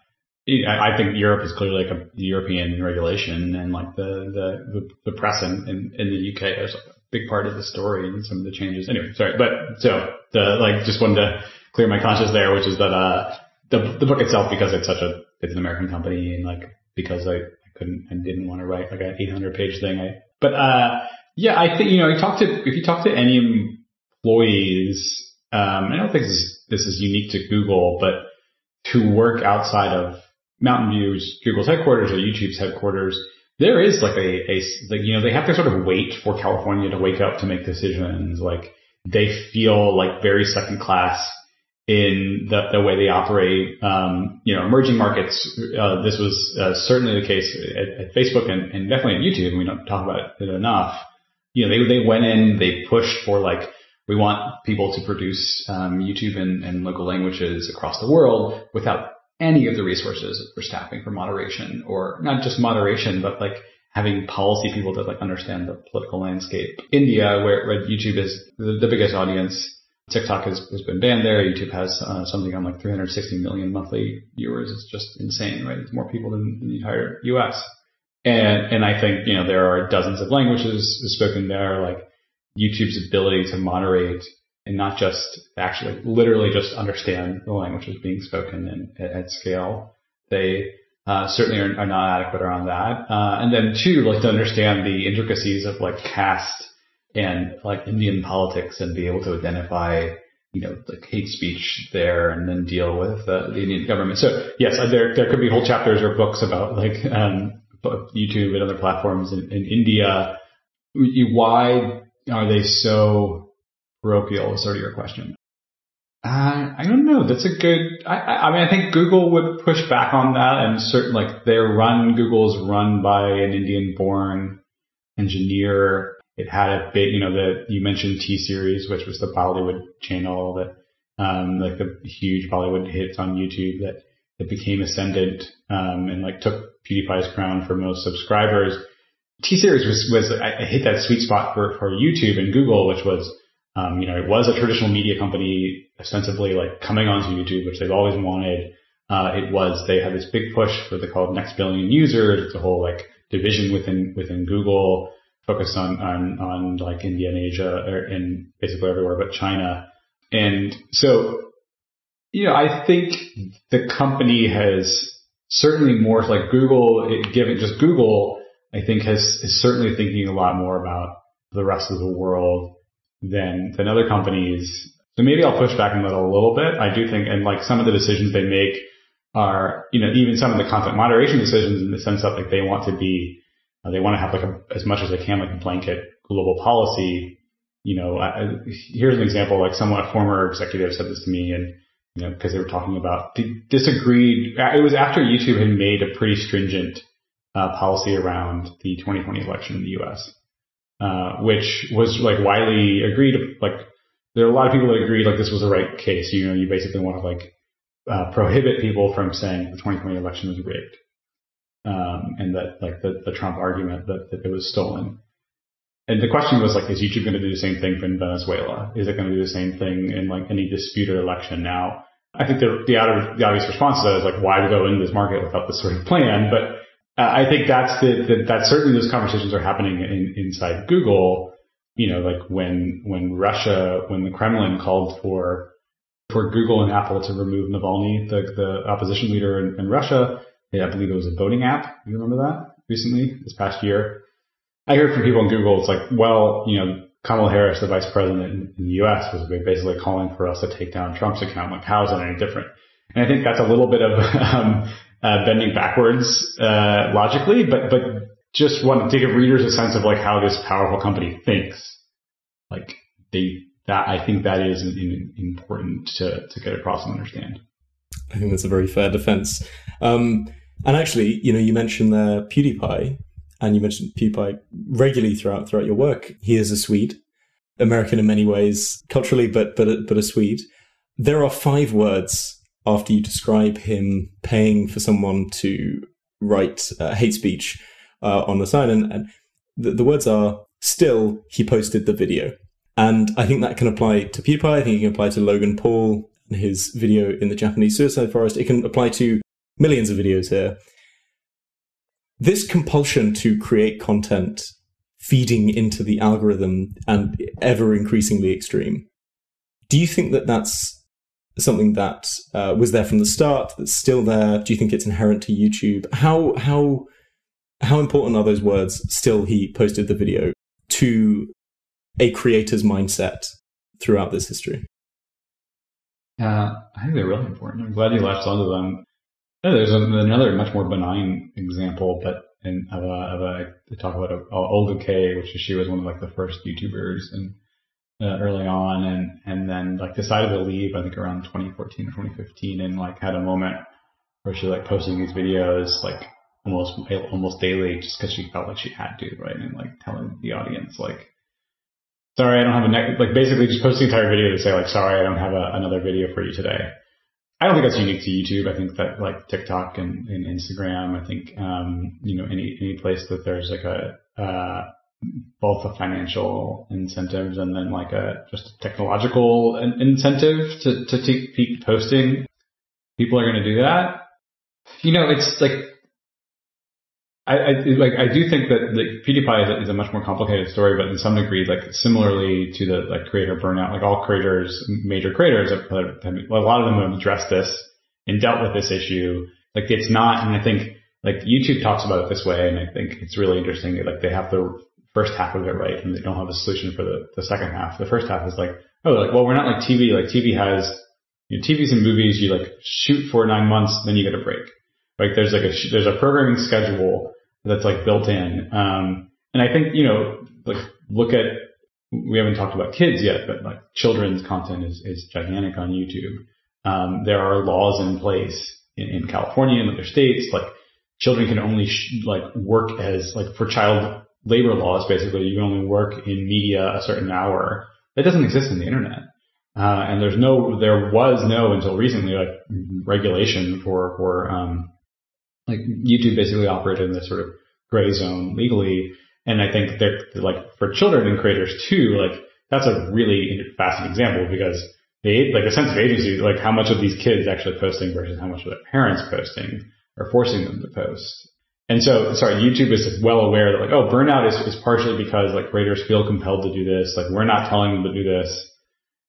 I think Europe is clearly like a European regulation, and like the the the, the press in, in, in the UK is a big part of the story and some of the changes. Anyway, sorry, but so the like just wanted to clear my conscience there, which is that uh the the book itself because it's such a it's an American company and like because I couldn't and didn't want to write like an 800 page thing. I but uh yeah, I think you know you talk to if you talk to any employees, um, I don't think this is, this is unique to Google, but to work outside of Mountain View, Google's headquarters or YouTube's headquarters, there is like a, a like, you know, they have to sort of wait for California to wake up to make decisions. Like they feel like very second class in the, the way they operate. Um, you know, emerging markets, uh, this was uh, certainly the case at, at Facebook and, and, definitely at YouTube. We don't talk about it enough. You know, they, they went in, they pushed for like, we want people to produce um, YouTube in, in local languages across the world without any of the resources for staffing for moderation or not just moderation, but like having policy people that like understand the political landscape. India, where, where YouTube is the, the biggest audience, TikTok has, has been banned there. YouTube has uh, something on like 360 million monthly viewers. It's just insane, right? It's more people than, the entire U.S. And and I think you know there are dozens of languages spoken there. Like YouTube's ability to moderate and not just actually literally just understand the languages being spoken at scale. They uh, certainly are, are, not adequate around that. Uh, and then two, like to understand the intricacies of like caste and like Indian politics and be able to identify, you know, like hate speech there and then deal with uh, the Indian government. So yes, uh, there there could be whole chapters or books about like um, YouTube and other platforms in, in India. Why are they so parochial? Is sort of your question. Uh, I don't know. That's a good. I, I, mean, I think Google would push back on that, and certain like their run. Google's run by an Indian-born engineer it had a big, you know, the you mentioned T Series, which was the Bollywood channel that, um, like the huge Bollywood hits on YouTube that that became ascendant um, and like took PewDiePie's crown for most subscribers. T Series was was I hit that sweet spot for for YouTube and Google, which was um, you know it was a traditional media company ostensibly like coming onto YouTube, which they've always wanted. Uh, it was they had this big push for the called next billion users. It's a whole like division within within Google focused on, on, on like India and Asia er, or in basically everywhere but China. And so, you know, I think the company has certainly more like Google, given just Google, I think has is certainly thinking a lot more about the rest of the world than, than other companies. So maybe I'll push back on that a little bit. I do think, and like some of the decisions they make are, you know, even some of the content moderation decisions in the sense that like they want to be uh, they want to have like a, as much as they can, like a blanket global policy. You know, I, here's an example. Like someone, a former executive said this to me, and you know, because they were talking about disagreed. It was after YouTube had made a pretty stringent uh, policy around the 2020 election in the U.S., uh, which was like widely agreed. Like there are a lot of people that agreed like this was the right case. You know, you basically want to like uh, prohibit people from saying the 2020 election was rigged, um, and that like the, the Trump argument that, that it was stolen. And the question was like, is YouTube going to do the same thing in Venezuela? Is it going to do the same thing in like any disputed election? Now, I think the, the, the obvious response to that is like, why go into this market without this sort of plan? But uh, I think that's the, the, that certainly those conversations are happening in, inside Google. You know, like when when Russia, when the Kremlin called for for Google and Apple to remove Navalny, the the opposition leader in, in Russia. I believe it was a voting app. You remember that recently this past year? I heard from people in Google, it's like, well, you know, Kamala Harris, the vice president in, the U.S., was basically calling for us to take down Trump's account. Like, how is that any different? And I think that's a little bit of um, uh, bending backwards uh, logically, but but just want to give readers a sense of like how this powerful company thinks. Like they that I think that is important to to get across and understand. I think that's a very fair defense. Um, and actually, you know, you mentioned PewDiePie, and you mentioned PewDiePie regularly throughout throughout your work. He is a Swede, American in many ways, culturally, but but but a Swede. There are five words after you describe him paying for someone to write uh, hate speech uh, on the sign, and, and the, the words are still he posted the video. And I think that can apply to PewDiePie. I think it can apply to Logan Paul and his video in the Japanese suicide forest. It can apply to millions of videos here this compulsion to create content feeding into the algorithm and ever increasingly extreme. Do you think that that's something that uh, was there from the start? That's still there? Do you think it's inherent to YouTube? How how how important are those words? Still, he posted the video to a creator's mindset throughout this history. Uh, I think they're really important. I'm glad you latched onto them. Yeah, there's another much more benign example, but in, of a, of a they talk about a, a Olga Kay, which she was one of like the first YouTubers and uh, early on, and and then like decided to leave. I think around 2014 or 2015, and like had a moment where she like posting these videos like almost almost daily, just because she felt like she had to, right? And like telling the audience like, sorry, I don't have a neck. Like basically just post the entire video to say like, sorry, I don't have a, another video for you today. I don't think that's unique to YouTube. I think that like TikTok and, and Instagram, I think, um, you know, any, any place that there's like a, uh, both a financial incentives and then like a just a technological incentive to, to keep posting, people are going to do that. You know, it's like I, I, like I do think that like PewDiePie is a, is a, much more complicated story, but in some degree, like similarly to the like creator burnout, like all creators, major creators, have, a lot of them have addressed this and dealt with this issue. Like it's not, and I think like YouTube talks about it this way, and I think it's really interesting. Like they have the first half of it right, and they don't have a solution for the the second half. The first half is like, oh, like well, we're not like TV. Like TV has you know, TVs and movies, you like shoot for nine months, then you get a break. Like there's like a there's a programming schedule that's like built in. Um, and I think, you know, like look at, we haven't talked about kids yet, but like children's content is, is gigantic on YouTube. Um, there are laws in place in, in, California and other states, like children can only sh- like work as like for child labor laws, basically you can only work in media a certain hour. That doesn't exist in the internet. Uh, and there's no, there was no until recently like regulation for, for, um, like YouTube basically operated in this sort of gray zone legally. And I think they're like for children and creators too, like that's a really fascinating example because they like a sense of agency, like how much of these kids actually posting versus how much of their parents posting or forcing them to post. And so, sorry, YouTube is well aware that like, oh, burnout is, is partially because like creators feel compelled to do this. Like we're not telling them to do this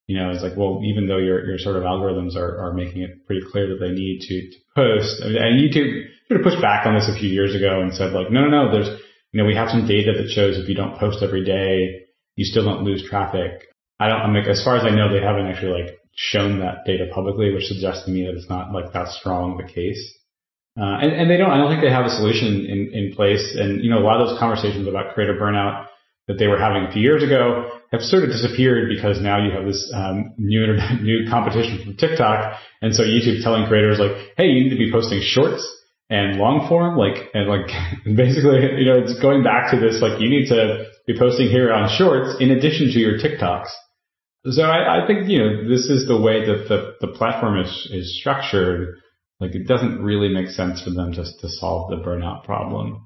you know, it's like, well, even though your, your sort of algorithms are, are making it pretty clear that they need to, to post, I mean, and YouTube sort of pushed back on this a few years ago and said like, no, no, no, there's, you know, we have some data that shows if you don't post every day, you still don't lose traffic. I don't, I'm like, as far as I know, they haven't actually like shown that data publicly, which suggests to me that it's not like that strong of a case. Uh, and, and they don't, I don't think they have a solution in, in place. And, you know, a lot of those conversations about creator burnout, that they were having a few years ago have sort of disappeared because now you have this um, new new competition from TikTok, and so YouTube telling creators like, hey, you need to be posting shorts and long form, like and like basically, you know, it's going back to this like you need to be posting here on shorts in addition to your TikToks. So I, I think you know this is the way that the the platform is is structured. Like it doesn't really make sense for them just to solve the burnout problem.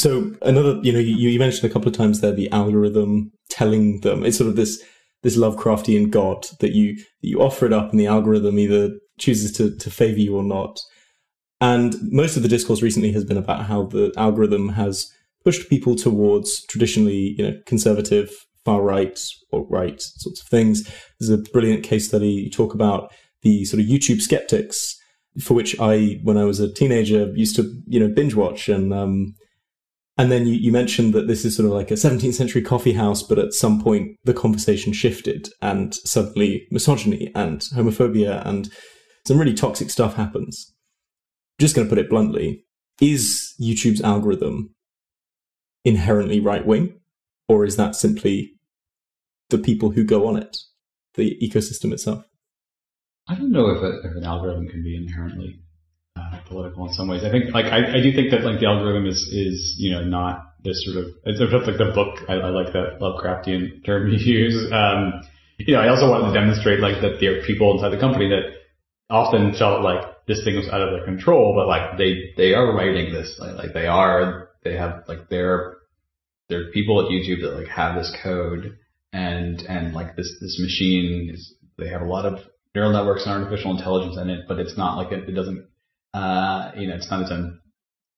So another, you know, you, you mentioned a couple of times there the algorithm telling them it's sort of this this Lovecraftian god that you that you offer it up and the algorithm either chooses to to favor you or not. And most of the discourse recently has been about how the algorithm has pushed people towards traditionally, you know, conservative, far right or right sorts of things. There's a brilliant case study you talk about the sort of YouTube skeptics, for which I, when I was a teenager, used to, you know, binge watch and um, and then you, you, mentioned that this is sort of like a 17th century coffee house, but at some point the conversation shifted and suddenly misogyny and homophobia and some really toxic stuff happens. Just going to put it bluntly. Is YouTube's algorithm inherently right wing? Or is that simply the people who go on it, the ecosystem itself? I don't know if, a, if an algorithm can be inherently uh, political in some ways. I think, like, I, I do think that like the algorithm is is you know not this sort of it's just like the book. I, I like that Lovecraftian term you use. Um, you know, I also wanted to demonstrate like that there are people inside the company that often felt like this thing was out of their control, but like they they are writing this, like, like they are they have like they're they're people at YouTube that like have this code and and like this this machine is they have a lot of neural networks and artificial intelligence in it, but it's not like it, it doesn't uh, you know, it's not its own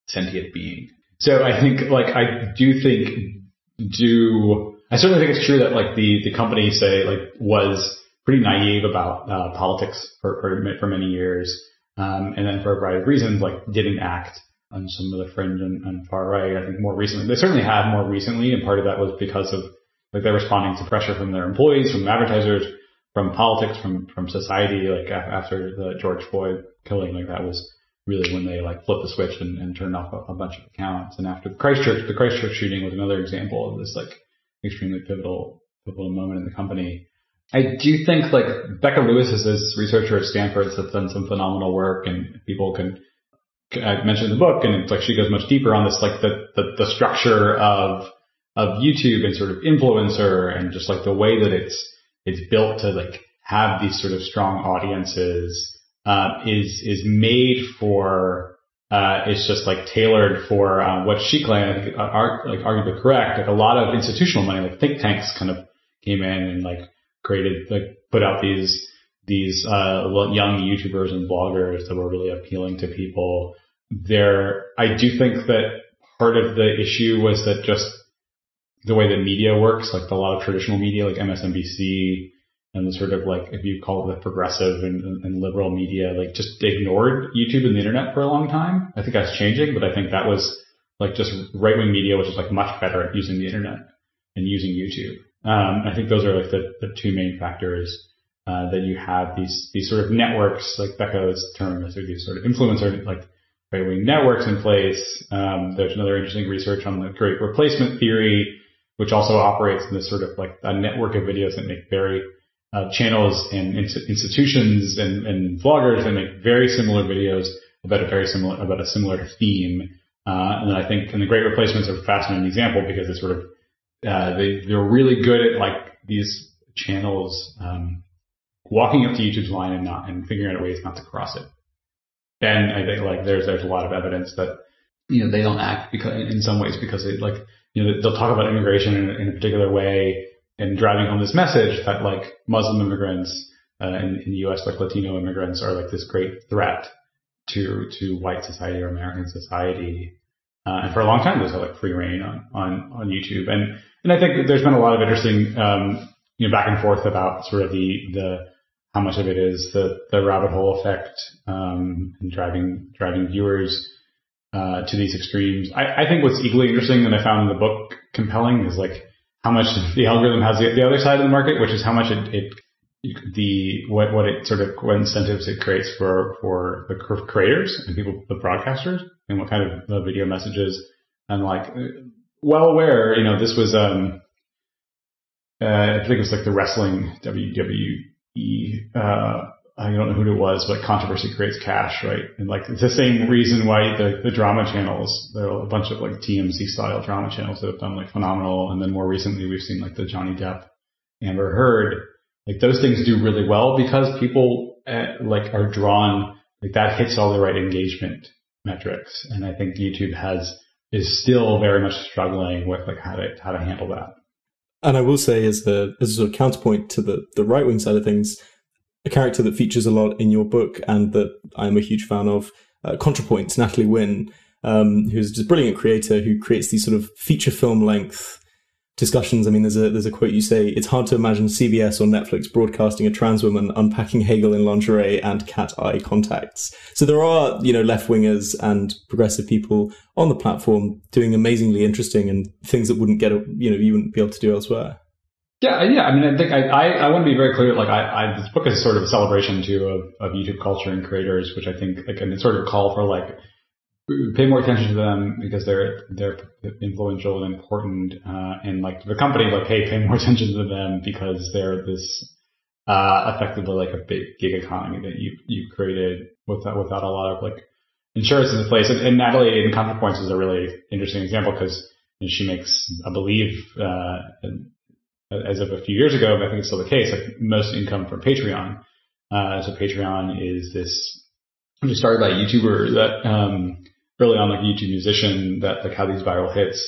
sentient being. So I think, like, I do think, do, I certainly think it's true that, like, the, the company, say, like, was pretty naive about uh, politics for, for, for many years. Um, and then for a variety of reasons, like, didn't act on some of the fringe and, and far right. I think more recently, they certainly have more recently, and part of that was because of, like, they're responding to pressure from their employees, from advertisers, from politics, from, from society, like after the George Floyd killing, like that was really when they like flip the switch and, and turned off a, a, bunch of accounts. And after Christchurch, the Christchurch shooting was another example of this like extremely pivotal, pivotal moment in the company. I do think like Becca Lewis is this researcher at Stanford that's done some phenomenal work and people can, I mentioned in the book and it's like she goes much deeper on this, like the, the, the structure of, of YouTube and sort of influencer and just like the way that it's, it's built to like have these sort of strong audiences uh, is is made for uh, it's just like tailored for uh, what she claimed, uh, are, like arguably correct. Like a lot of institutional money, like think tanks, kind of came in and like created, like put out these these uh, young YouTubers and bloggers that were really appealing to people. There, I do think that part of the issue was that just the way that media works, like a lot of traditional media, like MSNBC, and the sort of like, if you call it the progressive and, and, liberal media, like just ignored YouTube and the internet for a long time. I think that's changing, but I think that was like just right wing media, which is like much better at using the internet and using YouTube. Um, I think those are like the, the two main factors uh, that you have these these sort of networks, like Becca's term, is these sort of influencer like right wing networks in place. Um, there's another interesting research on the great replacement theory, which also operates in this sort of like a network of videos that make very uh, channels and institutions and, and vloggers that make very similar videos about a very similar about a similar theme. Uh, and I think and the Great Replacements are a fascinating example because it's sort of uh, they they're really good at like these channels um, walking up to YouTube's line and not and figuring out ways not to cross it. And I think like there's there's a lot of evidence that you know they don't act because in some ways because they like you know they'll talk about immigration in, in a particular way and driving home this message that like Muslim immigrants uh, in, in the U.S., like Latino immigrants, are like this great threat to to white society or American society. Uh, and for a long time, there's like free reign on, on on YouTube. And and I think there's been a lot of interesting, um, you know, back and forth about sort of the, the, how much of it is the, the rabbit hole effect, um, and driving, driving viewers, uh, to these extremes. I, I think what's equally interesting that I found in the book compelling is like how much the algorithm has the, the other side of the market, which is how much it, it the what what it sort of what incentives it creates for for the creators and people the broadcasters and what kind of uh, video messages. And like well aware you know this was um uh, I think it was like the wrestling WWE uh I don't know who it was, but controversy creates cash, right? And like it's the same reason why the, the drama channels, there are a bunch of like TMZ style drama channels that have done like phenomenal. And then more recently we've seen like the Johnny Depp, Amber Heard, like those things do really well because people uh, like are drawn, like that hits all the right engagement metrics. And I think YouTube has, is still very much struggling with like how to, how to handle that. And I will say as the, as a counterpoint to the, the right wing side of things, a character that features a lot in your book and that I'm a huge fan of, uh, ContraPoints, Natalie Wynn, um, who's just a brilliant creator who creates these sort of feature film length discussions. I mean, there's a there's a quote you say, "It's hard to imagine CBS or Netflix broadcasting a trans woman unpacking Hegel in lingerie and cat eye contacts." So there are you know left wingers and progressive people on the platform doing amazingly interesting and things that wouldn't get you know you wouldn't be able to do elsewhere. Yeah, yeah. I mean, I think I, I, I want to be very clear. Like, I, I, this book is sort of a celebration too of, of YouTube culture and creators, which I think, like, and it's sort of a call for like, pay more attention to them because they're, they're influential and important. Uh, and like the company, like, hey, pay more attention to them because they're this, uh, effectively like a big gig economy that you, you created without, without a lot of like insurance in place. And, and Natalie in ContraPoints is a really interesting example because she makes, I believe, uh, as of a few years ago, but I think it's still the case, like most income from Patreon. Uh, so Patreon is this, just started by a YouTuber that, um, early on like a YouTube musician that like had these viral hits.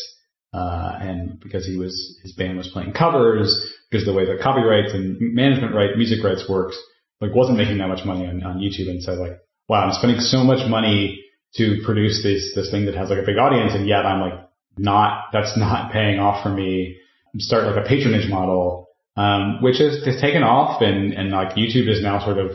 Uh, and because he was, his band was playing covers, because the way the copyrights and management right, music rights works, like wasn't making that much money on, on YouTube. And so like, wow, I'm spending so much money to produce this, this thing that has like a big audience. And yet I'm like, not, that's not paying off for me start like a patronage model, um, which has taken off and, and like YouTube is now sort of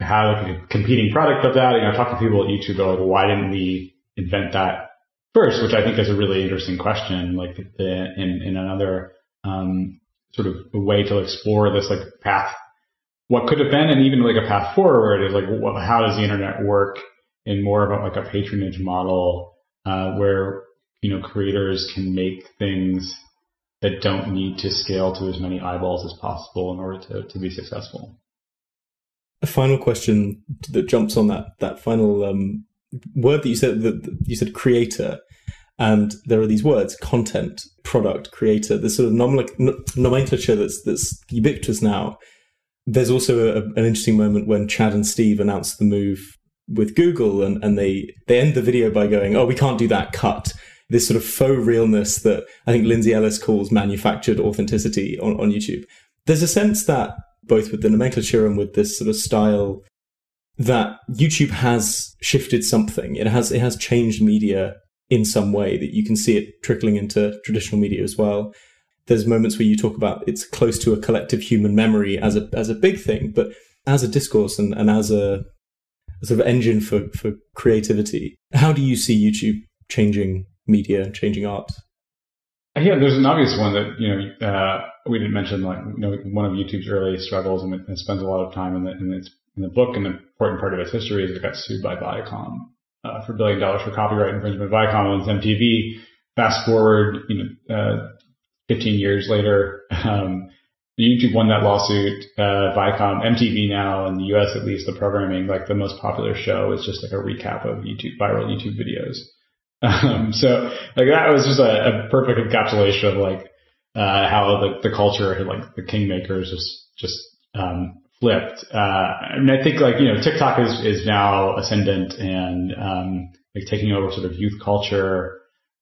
had like a competing product of that. You know, I talk to people at YouTube, they're like, why didn't we invent that first? Which I think is a really interesting question. Like the, in, in another, um, sort of way to explore this like path, what could have been and even like a path forward is like, well, how does the internet work in more of a, like a patronage model, uh, where, you know, creators can make things that don't need to scale to as many eyeballs as possible in order to, to be successful. A final question that jumps on that that final um, word that you said that you said creator, and there are these words content, product, creator. This sort of nomenclature that's that's ubiquitous now. There's also a, an interesting moment when Chad and Steve announced the move with Google, and, and they they end the video by going, "Oh, we can't do that. Cut." This sort of faux realness that I think Lindsay Ellis calls manufactured authenticity on, on YouTube. There's a sense that both with the nomenclature and with this sort of style that YouTube has shifted something. It has it has changed media in some way that you can see it trickling into traditional media as well. There's moments where you talk about it's close to a collective human memory as a as a big thing, but as a discourse and, and as a, sort of engine for, for creativity. How do you see YouTube changing media, changing arts? Yeah, there's an obvious one that you know uh, we didn't mention. Like you know, one of YouTube's early struggles, and it, it spends a lot of time in the in, its, in the book. An important part of its history is it got sued by Viacom uh, for a billion dollars for copyright infringement. Viacom owns MTV. Fast forward, you know, uh, 15 years later, um, YouTube won that lawsuit. Uh, Viacom, MTV now in the U.S. at least, the programming like the most popular show is just like a recap of YouTube viral YouTube videos. Um, so like that was just a, a perfect encapsulation of like uh, how the, the culture, like the kingmakers, just just um, flipped. Uh, and I think like you know TikTok is is now ascendant and um, like taking over sort of youth culture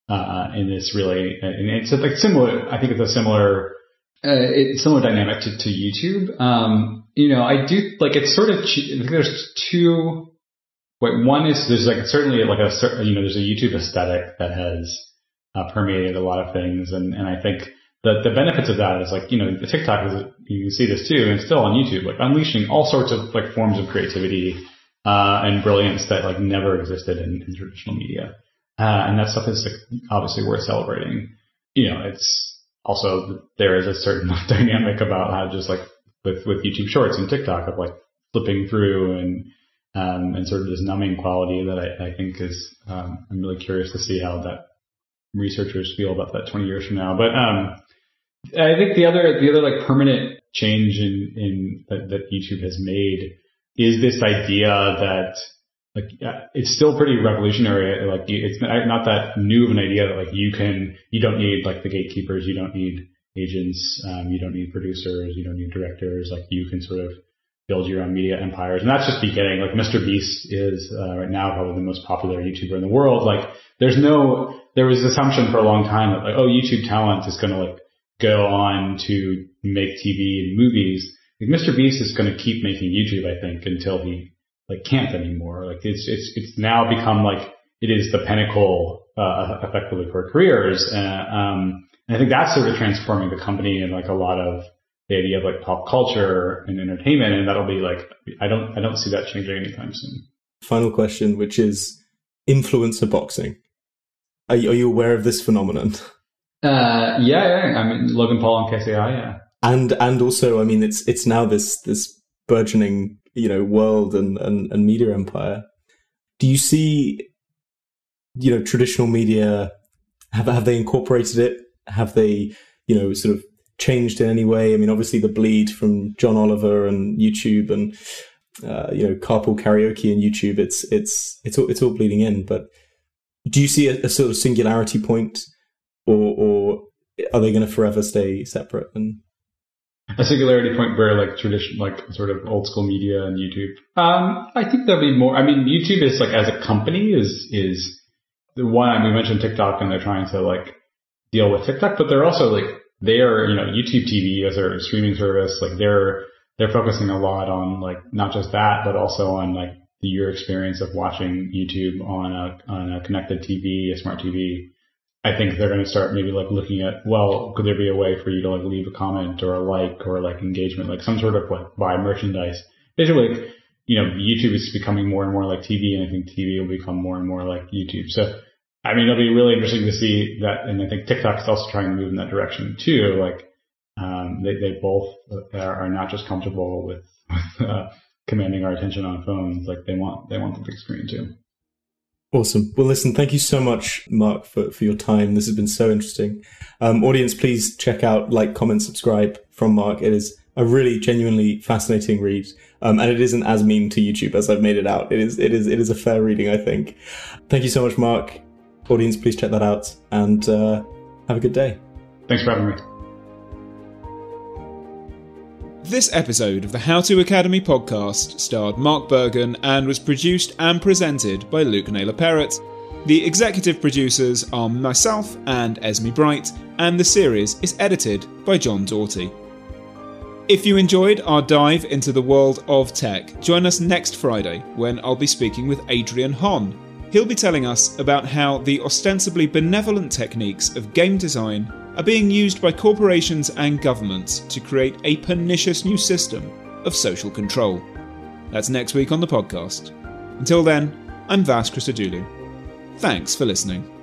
uh, in this really, and it's like similar. I think it's a similar. Uh, it's similar dynamic to, to YouTube. Um, you know, I do like it's sort of. I think there's two Wait, one is there's like certainly like a you know there's a YouTube aesthetic that has uh, permeated a lot of things, and and I think the, the benefits of that is like, you know, the TikTok is, you can see this too, and it's still on YouTube, like unleashing all sorts of like forms of creativity, uh, and brilliance that like never existed in, in traditional media. Uh, and that stuff is like, obviously worth celebrating. You know, it's also, there is a certain dynamic about how just like with, with YouTube shorts and TikTok of like flipping through and, um, and sort of this numbing quality that I, I think is, um, I'm really curious to see how that researchers feel about that 20 years from now. But, um, I think the other the other like permanent change in in that, that YouTube has made is this idea that like it's still pretty revolutionary. Like it's not that new of an idea that like you can you don't need like the gatekeepers, you don't need agents, um, you don't need producers, you don't need directors. Like you can sort of build your own media empires, and that's just beginning. Like Mr. Beast is uh, right now probably the most popular YouTuber in the world. Like there's no there was assumption for a long time that like oh YouTube talent is going to like go on to make TV and movies. Like Mr. Beast is going to keep making YouTube, I think, until he like can't anymore. Like it's it's it's now become like it is the pinnacle uh, effectively for careers. Uh, um, and I think that's sort of transforming the company and like a lot of the idea of like pop culture and entertainment. And that'll be like I don't I don't see that changing anytime soon. Final question, which is influencer boxing. Are you, are you aware of this phenomenon? Uh, yeah, yeah. I mean, Logan Paul and KSI, yeah. And and also, I mean, it's it's now this this burgeoning, you know, world and and, and media empire. Do you see, you know, traditional media have have they incorporated it? Have they, you know, sort of changed in any way? I mean, obviously the bleed from John Oliver and YouTube and uh, you know carpool karaoke and YouTube. It's it's it's all, it's all bleeding in. But do you see a, a sort of singularity point or, or are they going to forever stay separate? And a singularity point where like tradition, like sort of old school media and YouTube. Um, I think there'll be more. I mean, YouTube is like as a company is is the one we mentioned TikTok and they're trying to like deal with TikTok, but they're also like they are you know YouTube TV as their streaming service. Like they're they're focusing a lot on like not just that, but also on like the your experience of watching YouTube on a on a connected TV, a smart TV. I think they're going to start maybe like looking at, well, could there be a way for you to like leave a comment or a like or like engagement, like some sort of like buy merchandise. Basically, you know, YouTube is becoming more and more like TV and I think TV will become more and more like YouTube. So, I mean, it'll be really interesting to see that. And I think TikTok is also trying to move in that direction too. Like, um, they, they both are not just comfortable with, with uh, commanding our attention on phones. Like they want, they want the big screen too. Awesome. Well, listen, thank you so much, Mark, for, for your time. This has been so interesting. Um, audience, please check out, like, comment, subscribe from Mark. It is a really genuinely fascinating read. Um, and it isn't as mean to YouTube as I've made it out. It is, it is, it is a fair reading, I think. Thank you so much, Mark. Audience, please check that out and uh, have a good day. Thanks for having me. This episode of the How To Academy podcast starred Mark Bergen and was produced and presented by Luke Naylor Perrott. The executive producers are myself and Esme Bright, and the series is edited by John Doughty. If you enjoyed our dive into the world of tech, join us next Friday when I'll be speaking with Adrian Hon. He'll be telling us about how the ostensibly benevolent techniques of game design are being used by corporations and governments to create a pernicious new system of social control. That's next week on the podcast. Until then, I'm Vas Christodoulou. Thanks for listening.